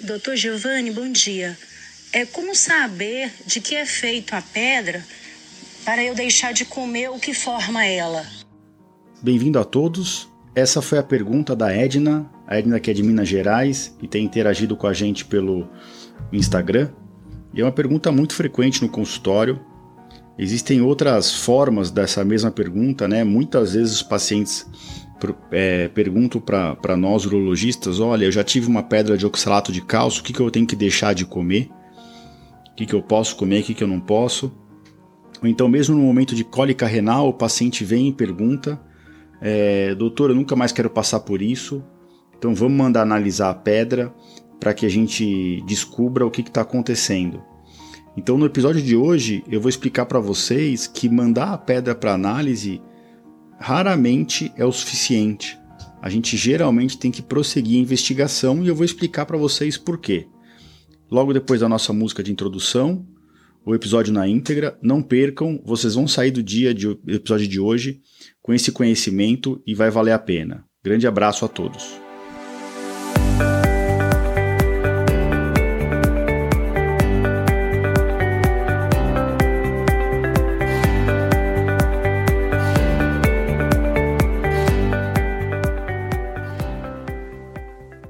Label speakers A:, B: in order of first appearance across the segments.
A: Doutor Giovanni, bom dia. É como saber de que é feito a pedra para eu deixar de comer o que forma ela?
B: Bem-vindo a todos. Essa foi a pergunta da Edna, a Edna que é de Minas Gerais e tem interagido com a gente pelo Instagram. E é uma pergunta muito frequente no consultório. Existem outras formas dessa mesma pergunta, né? Muitas vezes os pacientes é, perguntam para nós urologistas: olha, eu já tive uma pedra de oxalato de cálcio, o que, que eu tenho que deixar de comer? O que, que eu posso comer, o que, que eu não posso? Ou então, mesmo no momento de cólica renal, o paciente vem e pergunta: é, doutor, eu nunca mais quero passar por isso, então vamos mandar analisar a pedra para que a gente descubra o que está acontecendo. Então, no episódio de hoje, eu vou explicar para vocês que mandar a pedra para análise raramente é o suficiente. A gente geralmente tem que prosseguir a investigação e eu vou explicar para vocês por quê. Logo depois da nossa música de introdução, o episódio na íntegra, não percam, vocês vão sair do dia de, episódio de hoje com esse conhecimento e vai valer a pena. Grande abraço a todos.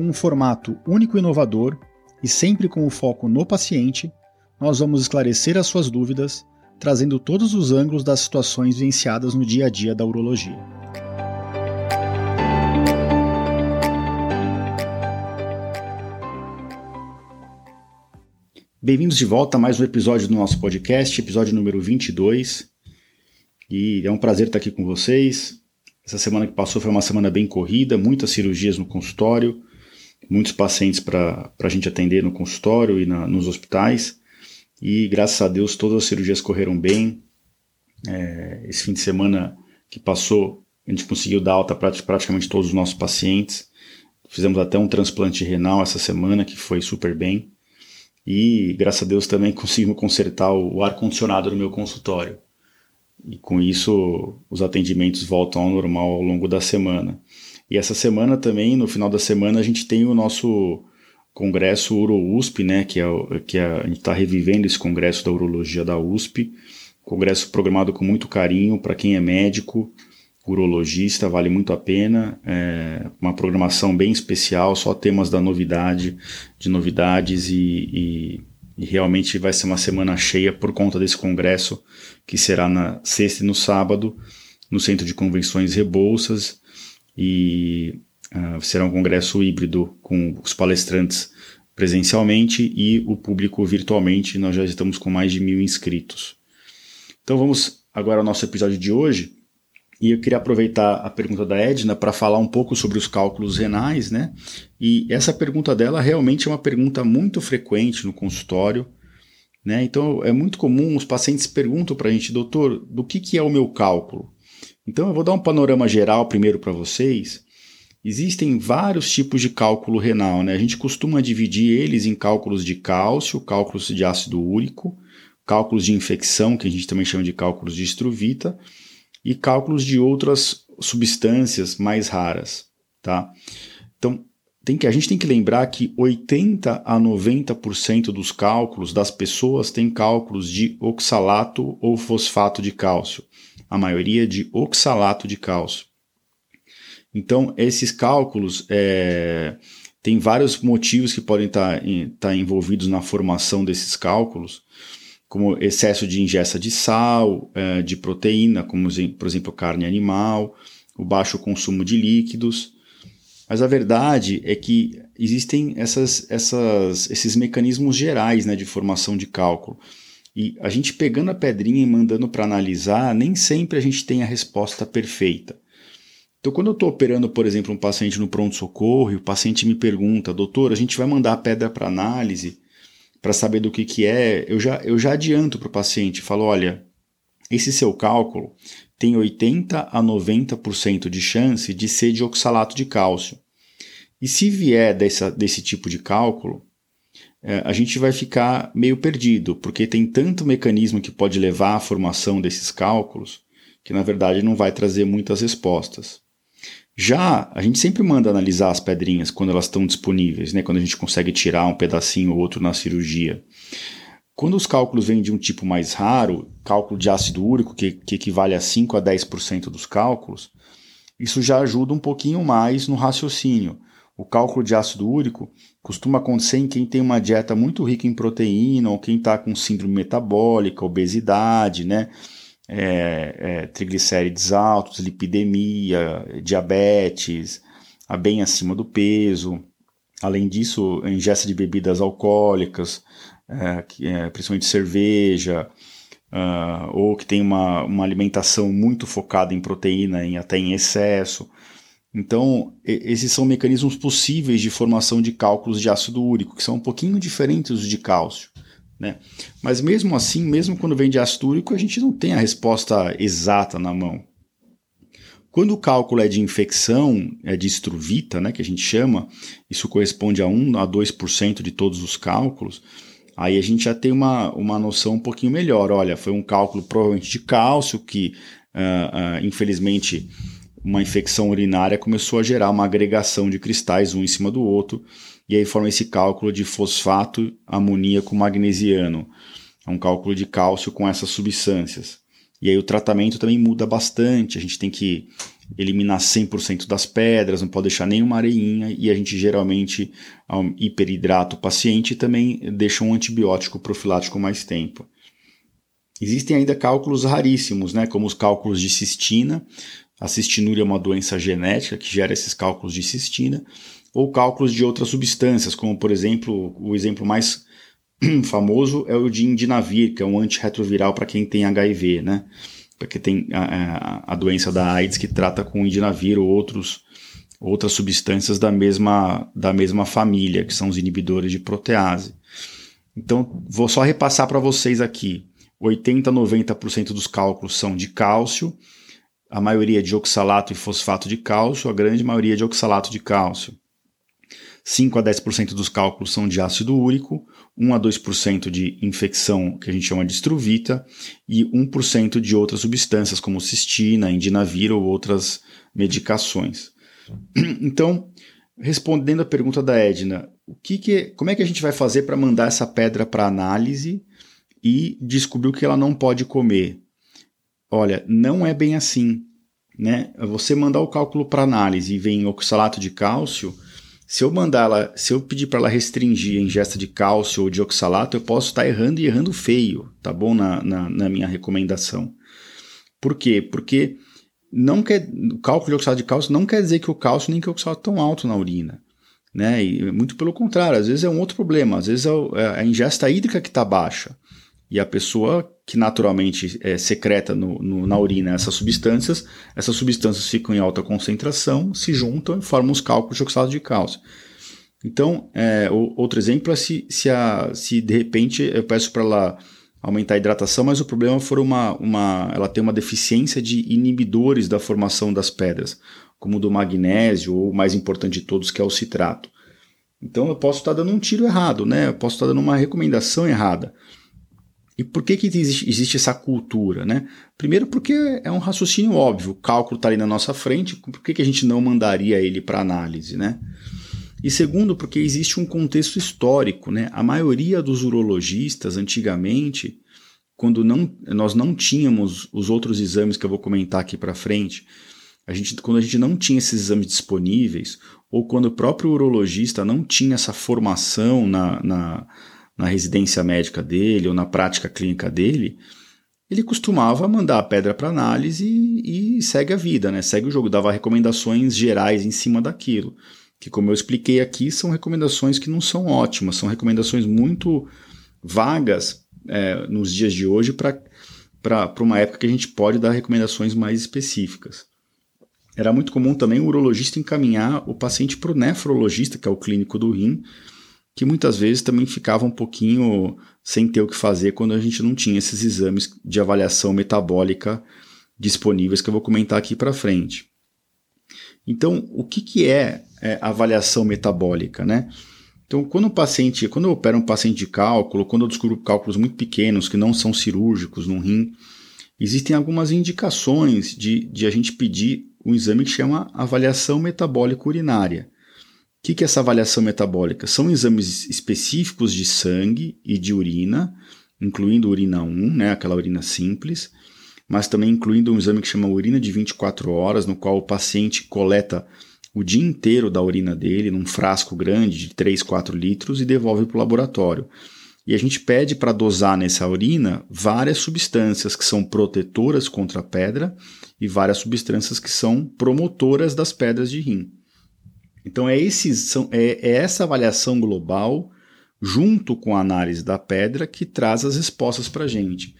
B: com um formato único e inovador e sempre com o foco no paciente, nós vamos esclarecer as suas dúvidas, trazendo todos os ângulos das situações vivenciadas no dia a dia da urologia. Bem-vindos de volta a mais um episódio do nosso podcast, episódio número 22. E é um prazer estar aqui com vocês. Essa semana que passou foi uma semana bem corrida, muitas cirurgias no consultório, muitos pacientes para a gente atender no consultório e na, nos hospitais. E graças a Deus todas as cirurgias correram bem. É, esse fim de semana que passou, a gente conseguiu dar alta para praticamente todos os nossos pacientes. Fizemos até um transplante renal essa semana, que foi super bem. E graças a Deus também conseguimos consertar o, o ar-condicionado no meu consultório. E com isso, os atendimentos voltam ao normal ao longo da semana. E essa semana também, no final da semana, a gente tem o nosso congresso UroUSP, né, que, é, que é, a gente está revivendo esse congresso da urologia da USP, congresso programado com muito carinho para quem é médico, urologista, vale muito a pena, é uma programação bem especial, só temas da novidade, de novidades e, e, e realmente vai ser uma semana cheia por conta desse congresso que será na sexta e no sábado no Centro de Convenções Rebouças, e uh, será um congresso híbrido com os palestrantes presencialmente e o público virtualmente. Nós já estamos com mais de mil inscritos. Então vamos agora ao nosso episódio de hoje. E eu queria aproveitar a pergunta da Edna para falar um pouco sobre os cálculos renais, né? E essa pergunta dela realmente é uma pergunta muito frequente no consultório, né? Então é muito comum os pacientes perguntam para a gente, doutor, do que, que é o meu cálculo? Então eu vou dar um panorama geral primeiro para vocês. Existem vários tipos de cálculo renal, né? A gente costuma dividir eles em cálculos de cálcio, cálculos de ácido úrico, cálculos de infecção, que a gente também chama de cálculos de estruvita, e cálculos de outras substâncias mais raras, tá? Então, tem que, a gente tem que lembrar que 80 a 90% dos cálculos das pessoas têm cálculos de oxalato ou fosfato de cálcio a maioria de oxalato de cálcio. Então, esses cálculos é, tem vários motivos que podem estar, estar envolvidos na formação desses cálculos, como excesso de ingesta de sal, é, de proteína, como por exemplo carne animal, o baixo consumo de líquidos. Mas a verdade é que existem essas, essas, esses mecanismos gerais né, de formação de cálculo. E a gente pegando a pedrinha e mandando para analisar, nem sempre a gente tem a resposta perfeita. Então, quando eu estou operando, por exemplo, um paciente no pronto-socorro e o paciente me pergunta, doutor, a gente vai mandar a pedra para análise, para saber do que, que é, eu já, eu já adianto para o paciente, falo, olha, esse seu cálculo tem 80 a 90% de chance de ser de oxalato de cálcio. E se vier dessa, desse tipo de cálculo, é, a gente vai ficar meio perdido, porque tem tanto mecanismo que pode levar à formação desses cálculos que na verdade não vai trazer muitas respostas. Já a gente sempre manda analisar as pedrinhas quando elas estão disponíveis, né? quando a gente consegue tirar um pedacinho ou outro na cirurgia. Quando os cálculos vêm de um tipo mais raro, cálculo de ácido úrico, que, que equivale a 5 a 10% dos cálculos, isso já ajuda um pouquinho mais no raciocínio. O cálculo de ácido úrico costuma acontecer em quem tem uma dieta muito rica em proteína ou quem está com síndrome metabólica, obesidade, né? É, é, triglicérides altos, lipidemia, diabetes, a bem acima do peso. Além disso, ingesta de bebidas alcoólicas, é, é, principalmente cerveja, uh, ou que tem uma, uma alimentação muito focada em proteína, em, até em excesso. Então, esses são mecanismos possíveis de formação de cálculos de ácido úrico, que são um pouquinho diferentes dos de cálcio. Né? Mas mesmo assim, mesmo quando vem de ácido úrico, a gente não tem a resposta exata na mão. Quando o cálculo é de infecção, é de estruvita, né, que a gente chama, isso corresponde a 1 a 2% de todos os cálculos, aí a gente já tem uma, uma noção um pouquinho melhor. Olha, foi um cálculo provavelmente de cálcio que, uh, uh, infelizmente, uma infecção urinária começou a gerar uma agregação de cristais um em cima do outro, e aí forma esse cálculo de fosfato amoníaco magnesiano. É um cálculo de cálcio com essas substâncias. E aí o tratamento também muda bastante, a gente tem que eliminar 100% das pedras, não pode deixar nenhuma areinha, e a gente geralmente hiperidrata o paciente e também deixa um antibiótico profilático mais tempo. Existem ainda cálculos raríssimos, né, como os cálculos de cistina, a cistinúria é uma doença genética que gera esses cálculos de cistina, ou cálculos de outras substâncias, como por exemplo, o exemplo mais famoso é o de indinavir, que é um antirretroviral para quem tem HIV, né? Porque tem a, a, doença da AIDS que trata com indinavir ou outros, outras substâncias da mesma, da mesma família, que são os inibidores de protease. Então, vou só repassar para vocês aqui. 80 a 90% dos cálculos são de cálcio, a maioria de oxalato e fosfato de cálcio, a grande maioria de oxalato de cálcio. 5 a 10% dos cálculos são de ácido úrico, 1 a 2% de infecção, que a gente chama de estruvita, e 1% de outras substâncias, como cistina, indinavir ou outras medicações. Então, respondendo a pergunta da Edna, o que que, como é que a gente vai fazer para mandar essa pedra para análise e descobrir o que ela não pode comer? Olha, não é bem assim. Né? Você mandar o cálculo para análise e vem oxalato de cálcio, se eu mandar ela, se eu pedir para ela restringir a ingesta de cálcio ou de oxalato, eu posso estar tá errando e errando feio, tá bom? Na, na, na, minha recomendação. Por quê? Porque não quer, o cálculo de oxalato de cálcio não quer dizer que o cálcio nem que o oxalato estão alto na urina. Né? E muito pelo contrário, às vezes é um outro problema, às vezes é, é a ingesta hídrica que está baixa. E a pessoa que naturalmente é, secreta no, no, na urina essas substâncias, essas substâncias ficam em alta concentração, se juntam e formam os cálculos de oxalato de cálcio. Então, é, outro exemplo é se, se, a, se de repente eu peço para ela aumentar a hidratação, mas o problema for uma, uma, ela tem uma deficiência de inibidores da formação das pedras, como do magnésio ou o mais importante de todos, que é o citrato. Então eu posso estar dando um tiro errado, né? Eu posso estar dando uma recomendação errada. E por que, que existe, existe, essa cultura? Né? Primeiro, porque é um raciocínio óbvio, o cálculo está ali na nossa frente, por que, que a gente não mandaria ele para análise? Né? E segundo, porque existe um contexto histórico. Né? A maioria dos urologistas, antigamente, quando não, nós não tínhamos os outros exames que eu vou comentar aqui para frente, a gente, quando a gente não tinha esses exames disponíveis, ou quando o próprio urologista não tinha essa formação na, na na residência médica dele ou na prática clínica dele, ele costumava mandar a pedra para análise e, e, segue a vida, né? segue o jogo, dava recomendações gerais em cima daquilo. Que, como eu expliquei aqui, são recomendações que não são ótimas, são recomendações muito vagas é, nos dias de hoje para uma época que a gente pode dar recomendações mais específicas. Era muito comum também o urologista encaminhar o paciente para o nefrologista, que é o clínico do rim, que muitas vezes também ficava um pouquinho sem ter o que fazer quando a gente não tinha esses exames de avaliação metabólica disponíveis que eu vou comentar aqui para frente. Então, o que, que é, é avaliação metabólica, né? Então, quando um paciente, quando eu opero um paciente de cálculo, quando eu descubro cálculos muito pequenos que não são cirúrgicos no rim, existem algumas indicações de, de a gente pedir um exame que chama avaliação metabólica urinária. O que, que é essa avaliação metabólica? São exames específicos de sangue e de urina, incluindo urina 1, né, aquela urina simples, mas também incluindo um exame que chama urina de 24 horas, no qual o paciente coleta o dia inteiro da urina dele num frasco grande de 3, 4 litros e devolve para o laboratório. E a gente pede para dosar nessa urina várias substâncias que são protetoras contra a pedra e várias substâncias que são promotoras das pedras de rim. Então é, esses, são, é, é essa avaliação global, junto com a análise da pedra, que traz as respostas para a gente.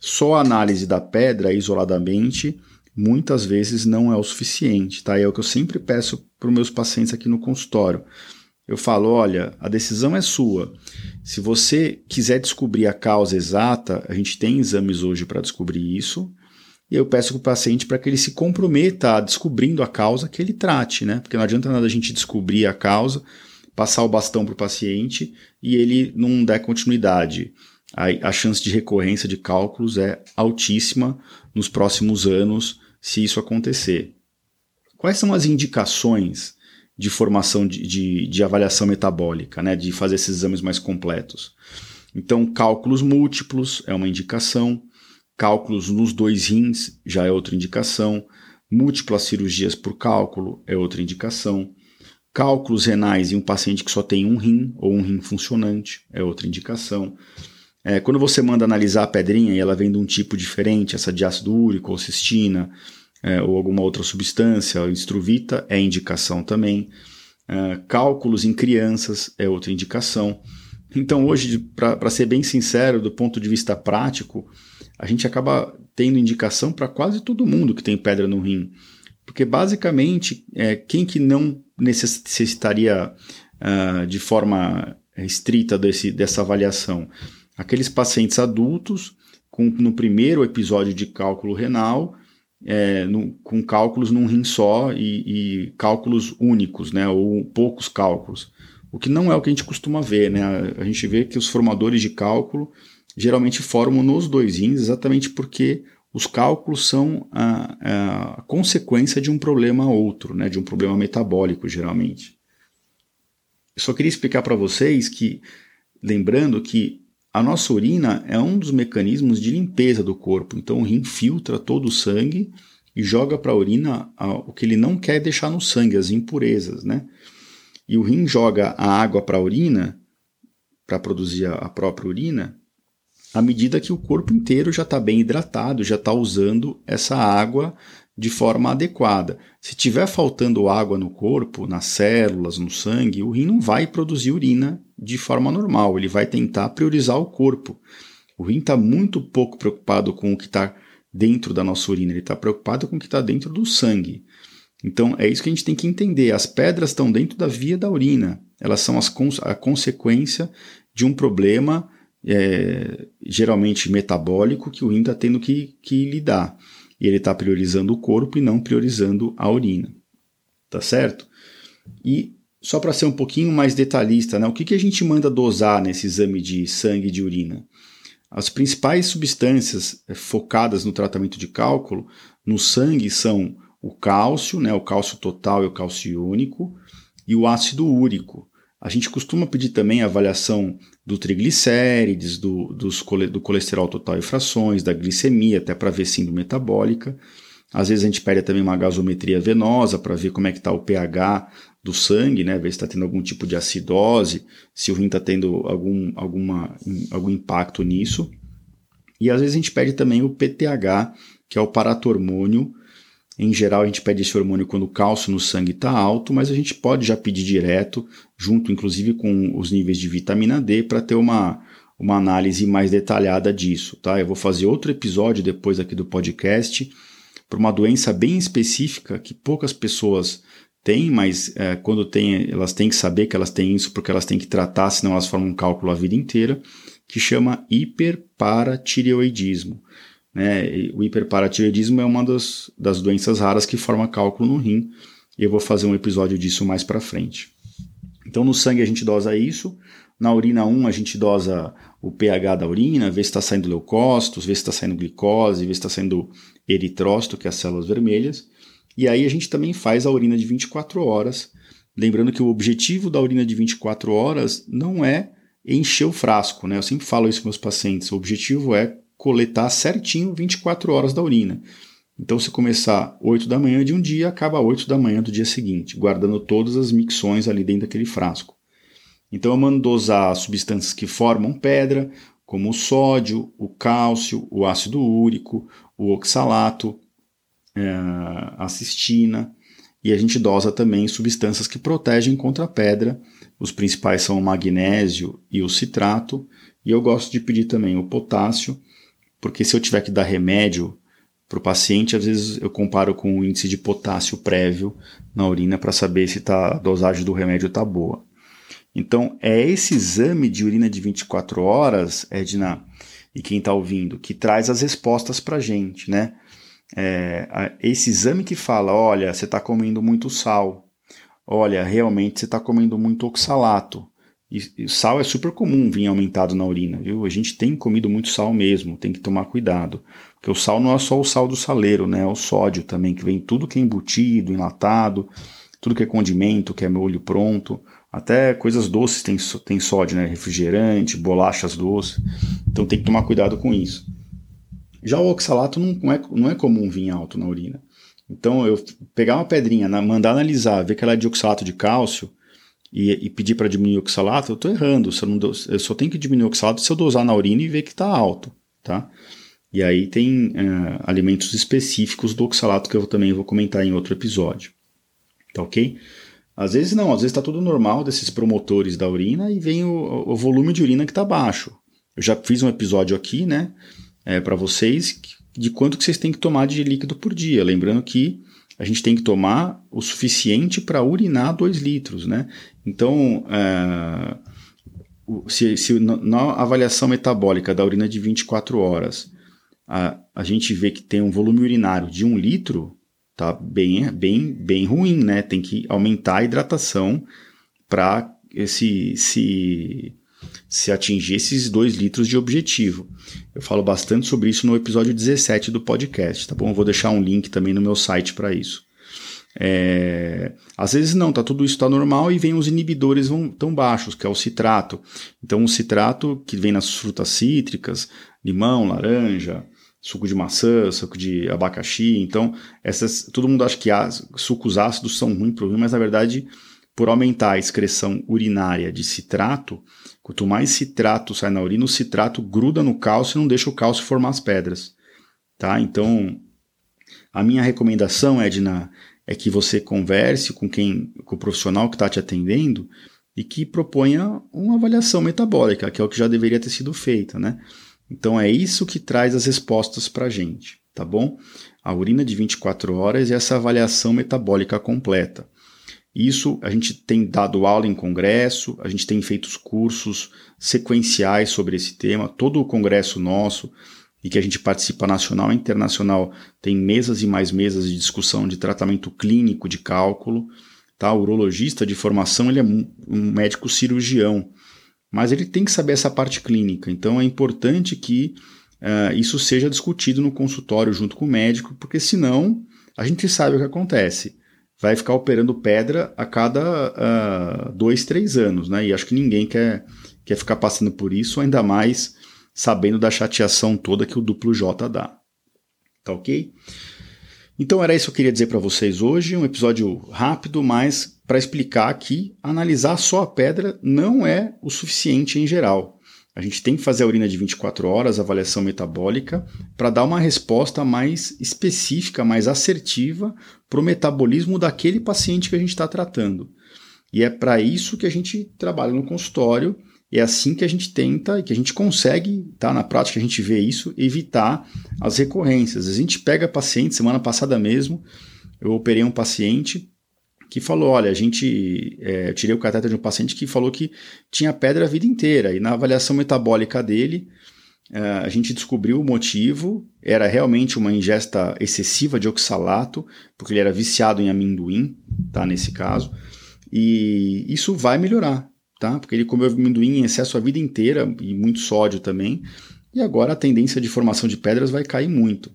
B: Só a análise da pedra isoladamente muitas vezes não é o suficiente, tá? é o que eu sempre peço para os meus pacientes aqui no consultório. Eu falo, olha, a decisão é sua. Se você quiser descobrir a causa exata, a gente tem exames hoje para descobrir isso. E eu peço para o paciente para que ele se comprometa a descobrindo a causa que ele trate, né? Porque não adianta nada a gente descobrir a causa, passar o bastão para o paciente e ele não der continuidade. A, a chance de recorrência de cálculos é altíssima nos próximos anos se isso acontecer. Quais são as indicações de formação de, de, de, avaliação metabólica, né, de fazer esses exames mais completos? Então, cálculos múltiplos é uma indicação, cálculos nos dois rins já é outra indicação, múltiplas cirurgias por cálculo é outra indicação, cálculos renais em um paciente que só tem um rim ou um rim funcionante é outra indicação. É, quando você manda analisar a pedrinha e ela vem de um tipo diferente, essa de ácido úrico ou cistina, é, ou alguma outra substância, estruvita é indicação também. É, cálculos em crianças é outra indicação. Então, hoje, para ser bem sincero, do ponto de vista prático, a gente acaba tendo indicação para quase todo mundo que tem pedra no rim. Porque, basicamente, é, quem que não necessitaria uh, de forma estrita desse, dessa avaliação? aqueles pacientes adultos com, no primeiro episódio de cálculo renal, é, no, com cálculos num rim só e, e, cálculos únicos, né, ou poucos cálculos. O que não é o que a gente costuma ver. Né? A gente vê que os formadores de cálculo geralmente formam nos dois rins, exatamente porque os cálculos são a, a consequência de um problema outro, né, de um problema metabólico, geralmente. Eu só queria explicar para vocês que, lembrando que a nossa urina é um dos mecanismos de limpeza do corpo, então o rim filtra todo o sangue e joga para a urina o que ele não quer deixar no sangue, as impurezas, né? E o rim joga a água para a urina, para produzir a própria urina, à medida que o corpo inteiro já está bem hidratado, já está usando essa água de forma adequada. Se tiver faltando água no corpo, nas células, no sangue, o rim não vai produzir urina de forma normal, ele vai tentar priorizar o corpo. O rim está muito pouco preocupado com o que está dentro da nossa urina, ele está preocupado com o que está dentro do sangue. Então é isso que a gente tem que entender. As pedras estão dentro da via da urina, elas são as, a consequência de um problema é, geralmente metabólico que o rim está tendo que, que lidar. E ele está priorizando o corpo e não priorizando a urina. Tá certo? E só para ser um pouquinho mais detalhista, né, o que, que a gente manda dosar nesse exame de sangue e de urina? As principais substâncias eh, focadas no tratamento de cálculo no sangue são o cálcio, né, o cálcio total e o cálcio iônico, e o ácido úrico. A gente costuma pedir também a avaliação do triglicérides, do, dos, do colesterol total e frações, da glicemia, até para ver síndrome metabólica. Às vezes a gente pede também uma gasometria venosa para ver como é que está o pH do sangue, né? Ver se está tendo algum tipo de acidose, se o rim está tendo algum, alguma, algum impacto nisso. E às vezes a gente pede também o PTH, que é o paratormônio, em geral, a gente pede esse hormônio quando o cálcio no sangue está alto, mas a gente pode já pedir direto, junto inclusive com os níveis de vitamina D, para ter uma, uma análise mais detalhada disso. Tá? Eu vou fazer outro episódio depois aqui do podcast para uma doença bem específica que poucas pessoas tem, mas é, quando tem, elas têm que saber que elas têm isso porque elas têm que tratar, senão elas formam um cálculo a vida inteira, que chama hiperparatireoidismo. Né? O hiperparatireoidismo é uma das, das doenças raras que forma cálculo no rim, e eu vou fazer um episódio disso mais para frente. Então, no sangue a gente dosa isso, na urina 1 a gente dosa o pH da urina, vê se está saindo leucócitos, vê se está saindo glicose, vê se está saindo eritrócito, que é as células vermelhas. E aí a gente também faz a urina de 24 horas, lembrando que o objetivo da urina de 24 horas não é encher o frasco, né? Eu sempre falo isso para meus pacientes, o objetivo é coletar certinho 24 horas da urina. Então, se começar 8 da manhã de um dia, acaba 8 da manhã do dia seguinte, guardando todas as micções ali dentro daquele frasco. Então, eu mando dosar substâncias que formam pedra, como o sódio, o cálcio, o ácido úrico, o oxalato, é, a cistina, e a gente dosa também substâncias que protegem contra a pedra. Os principais são o magnésio e o citrato, e eu gosto de pedir também o potássio, porque se eu tiver que dar remédio para o paciente, às vezes eu comparo com o índice de potássio prévio na urina para saber se tá, a dosagem do remédio está boa. Então, é esse exame de urina de 24 horas, Edna, e quem está ouvindo, que traz as respostas para a gente, né? é, esse exame que fala, olha, você está comendo muito sal, olha, realmente você está comendo muito oxalato. E, sal é super comum vir aumentado na urina, viu? A gente tem comido muito sal mesmo, tem que tomar cuidado. Porque o sal não é só o sal do saleiro, né? É o sódio também, que vem tudo que é embutido, enlatado, tudo que é condimento, que é molho pronto. Até coisas doces tem, tem sódio, né? Refrigerante, bolachas doces. Então tem que tomar cuidado com isso. Já o oxalato não é, não é comum vir alto na urina. Então, eu pegar uma pedrinha, mandar analisar, ver que ela é de oxalato de cálcio e, e pedir para diminuir o oxalato, eu estou errando. Se eu, não, eu só tenho que diminuir o oxalato se eu dosar na urina e ver que está alto, tá? E aí tem uh, alimentos específicos do oxalato que eu também vou comentar em outro episódio. Tá ok? Às vezes não, às vezes está tudo normal desses promotores da urina e vem o, o volume de urina que está baixo. Eu já fiz um episódio aqui, né? é, para vocês de quanto que vocês têm que tomar de líquido por dia. Lembrando que a gente tem que tomar o suficiente para urinar 2 litros, né? Então, é, se, se, na avaliação metabólica da urina de 24 horas a, a gente vê que tem um volume urinário de 1 um litro, tá bem, bem, bem ruim, né? Tem que aumentar a hidratação para esse, se se atingir esses 2 litros de objetivo. Eu falo bastante sobre isso no episódio 17 do podcast, tá bom? Eu vou deixar um link também no meu site para isso. É, às vezes não, tá tudo isso está normal e vem os inibidores vão, tão baixos, que é o citrato. Então o citrato que vem nas frutas cítricas, limão, laranja, suco de maçã, suco de abacaxi. Então essas, todo mundo acha que sucos ácidos são ruins para o mas na verdade por aumentar a excreção urinária de citrato, quanto mais citrato sai na urina, o citrato gruda no cálcio e não deixa o cálcio formar as pedras. Tá? Então, a minha recomendação, Edna, é que você converse com quem, com o profissional que está te atendendo e que proponha uma avaliação metabólica, que é o que já deveria ter sido feita, né? Então é isso que traz as respostas para a gente, tá bom? A urina de 24 horas e essa avaliação metabólica completa. Isso a gente tem dado aula em congresso, a gente tem feito cursos sequenciais sobre esse tema, todo o congresso nosso e que a gente participa nacional e internacional tem mesas e mais mesas de discussão de tratamento clínico de cálculo. Tá? O urologista de formação ele é um médico cirurgião, mas ele tem que saber essa parte clínica. Então é importante que uh, isso seja discutido no consultório junto com o médico, porque senão a gente sabe o que acontece vai ficar operando pedra a cada uh, dois, três anos, né? E acho que ninguém quer, quer ficar passando por isso, ainda mais sabendo da chateação toda que o duplo J dá. Tá ok? Então era isso que eu queria dizer para vocês hoje, um episódio rápido, mas para explicar que analisar só a pedra não é o suficiente em geral. A gente tem que fazer a urina de 24 horas, avaliação metabólica, para dar uma resposta mais específica, mais assertiva para o metabolismo daquele paciente que a gente está tratando. E é para isso que a gente trabalha no consultório, é assim que a gente tenta e que a gente consegue, tá? Na prática a gente vê isso, evitar as recorrências. A gente pega paciente, semana passada mesmo, eu operei um paciente que falou: olha, a gente. É, tirei o cateter de um paciente que falou que tinha pedra a vida inteira, e na avaliação metabólica dele, é, a gente descobriu o motivo, era realmente uma ingesta excessiva de oxalato, porque ele era viciado em amendoim, tá? Nesse caso, e isso vai melhorar, tá? Porque ele comeu amendoim em excesso a vida inteira e muito sódio também, e agora a tendência de formação de pedras vai cair muito.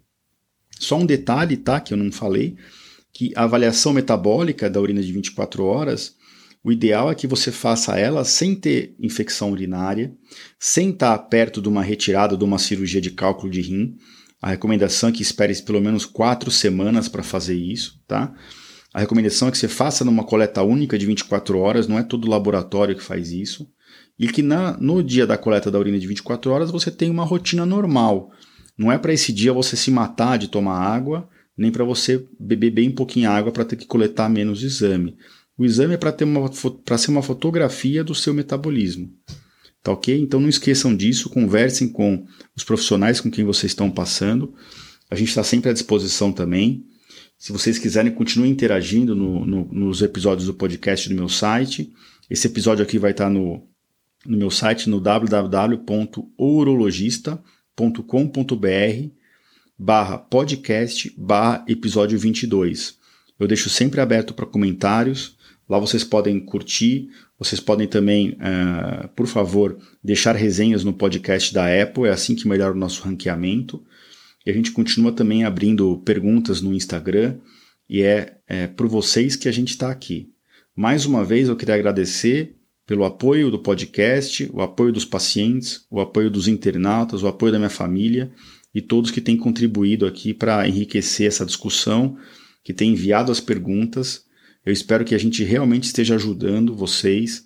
B: Só um detalhe, tá? Que eu não falei que a avaliação metabólica da urina de 24 horas, o ideal é que você faça ela sem ter infecção urinária, sem estar perto de uma retirada de uma cirurgia de cálculo de rim. A recomendação é que espere pelo menos quatro semanas para fazer isso, tá? A recomendação é que você faça numa coleta única de 24 horas, não é todo laboratório que faz isso. E que na, no dia da coleta da urina de 24 horas você tem uma rotina normal. Não é para esse dia você se matar de tomar água nem para você beber bem pouquinho água para ter que coletar menos exame. O exame é para ser uma fotografia do seu metabolismo. Tá ok? Então não esqueçam disso, conversem com os profissionais com quem vocês estão passando. A gente está sempre à disposição também. Se vocês quiserem, continuem interagindo no, no, nos episódios do podcast do meu site. Esse episódio aqui vai estar no, no meu site no www.urologista.com.br barra podcast barra episódio 22. Eu deixo sempre aberto para comentários. Lá vocês podem curtir, vocês podem também, uh, por favor, deixar resenhas no podcast da Apple, é assim que melhora o nosso ranqueamento. E a gente continua também abrindo perguntas no Instagram, e é, é por vocês que a gente está aqui. Mais uma vez eu queria agradecer pelo apoio do podcast, o apoio dos pacientes, o apoio dos internautas, o apoio da minha família e todos que têm contribuído aqui para enriquecer essa discussão, que têm enviado as perguntas. Eu espero que a gente realmente esteja ajudando vocês,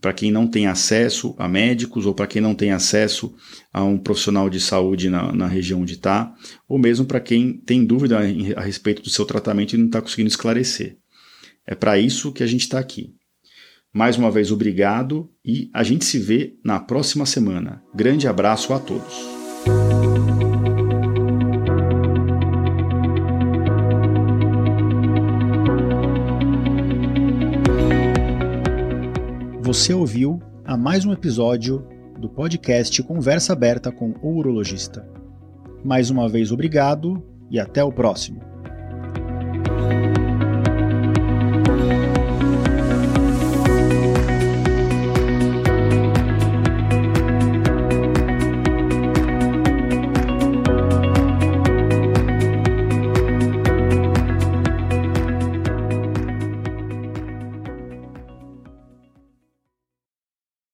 B: para quem não tem acesso a médicos ou para quem não tem acesso a um profissional de saúde na, na região onde está, ou mesmo para quem tem dúvida a respeito do seu tratamento e não está conseguindo esclarecer. É para isso que a gente está aqui. Mais uma vez, obrigado e a gente se vê na próxima semana. Grande abraço a todos. Você ouviu a mais um episódio do podcast Conversa Aberta com o Urologista. Mais uma vez, obrigado e até o próximo.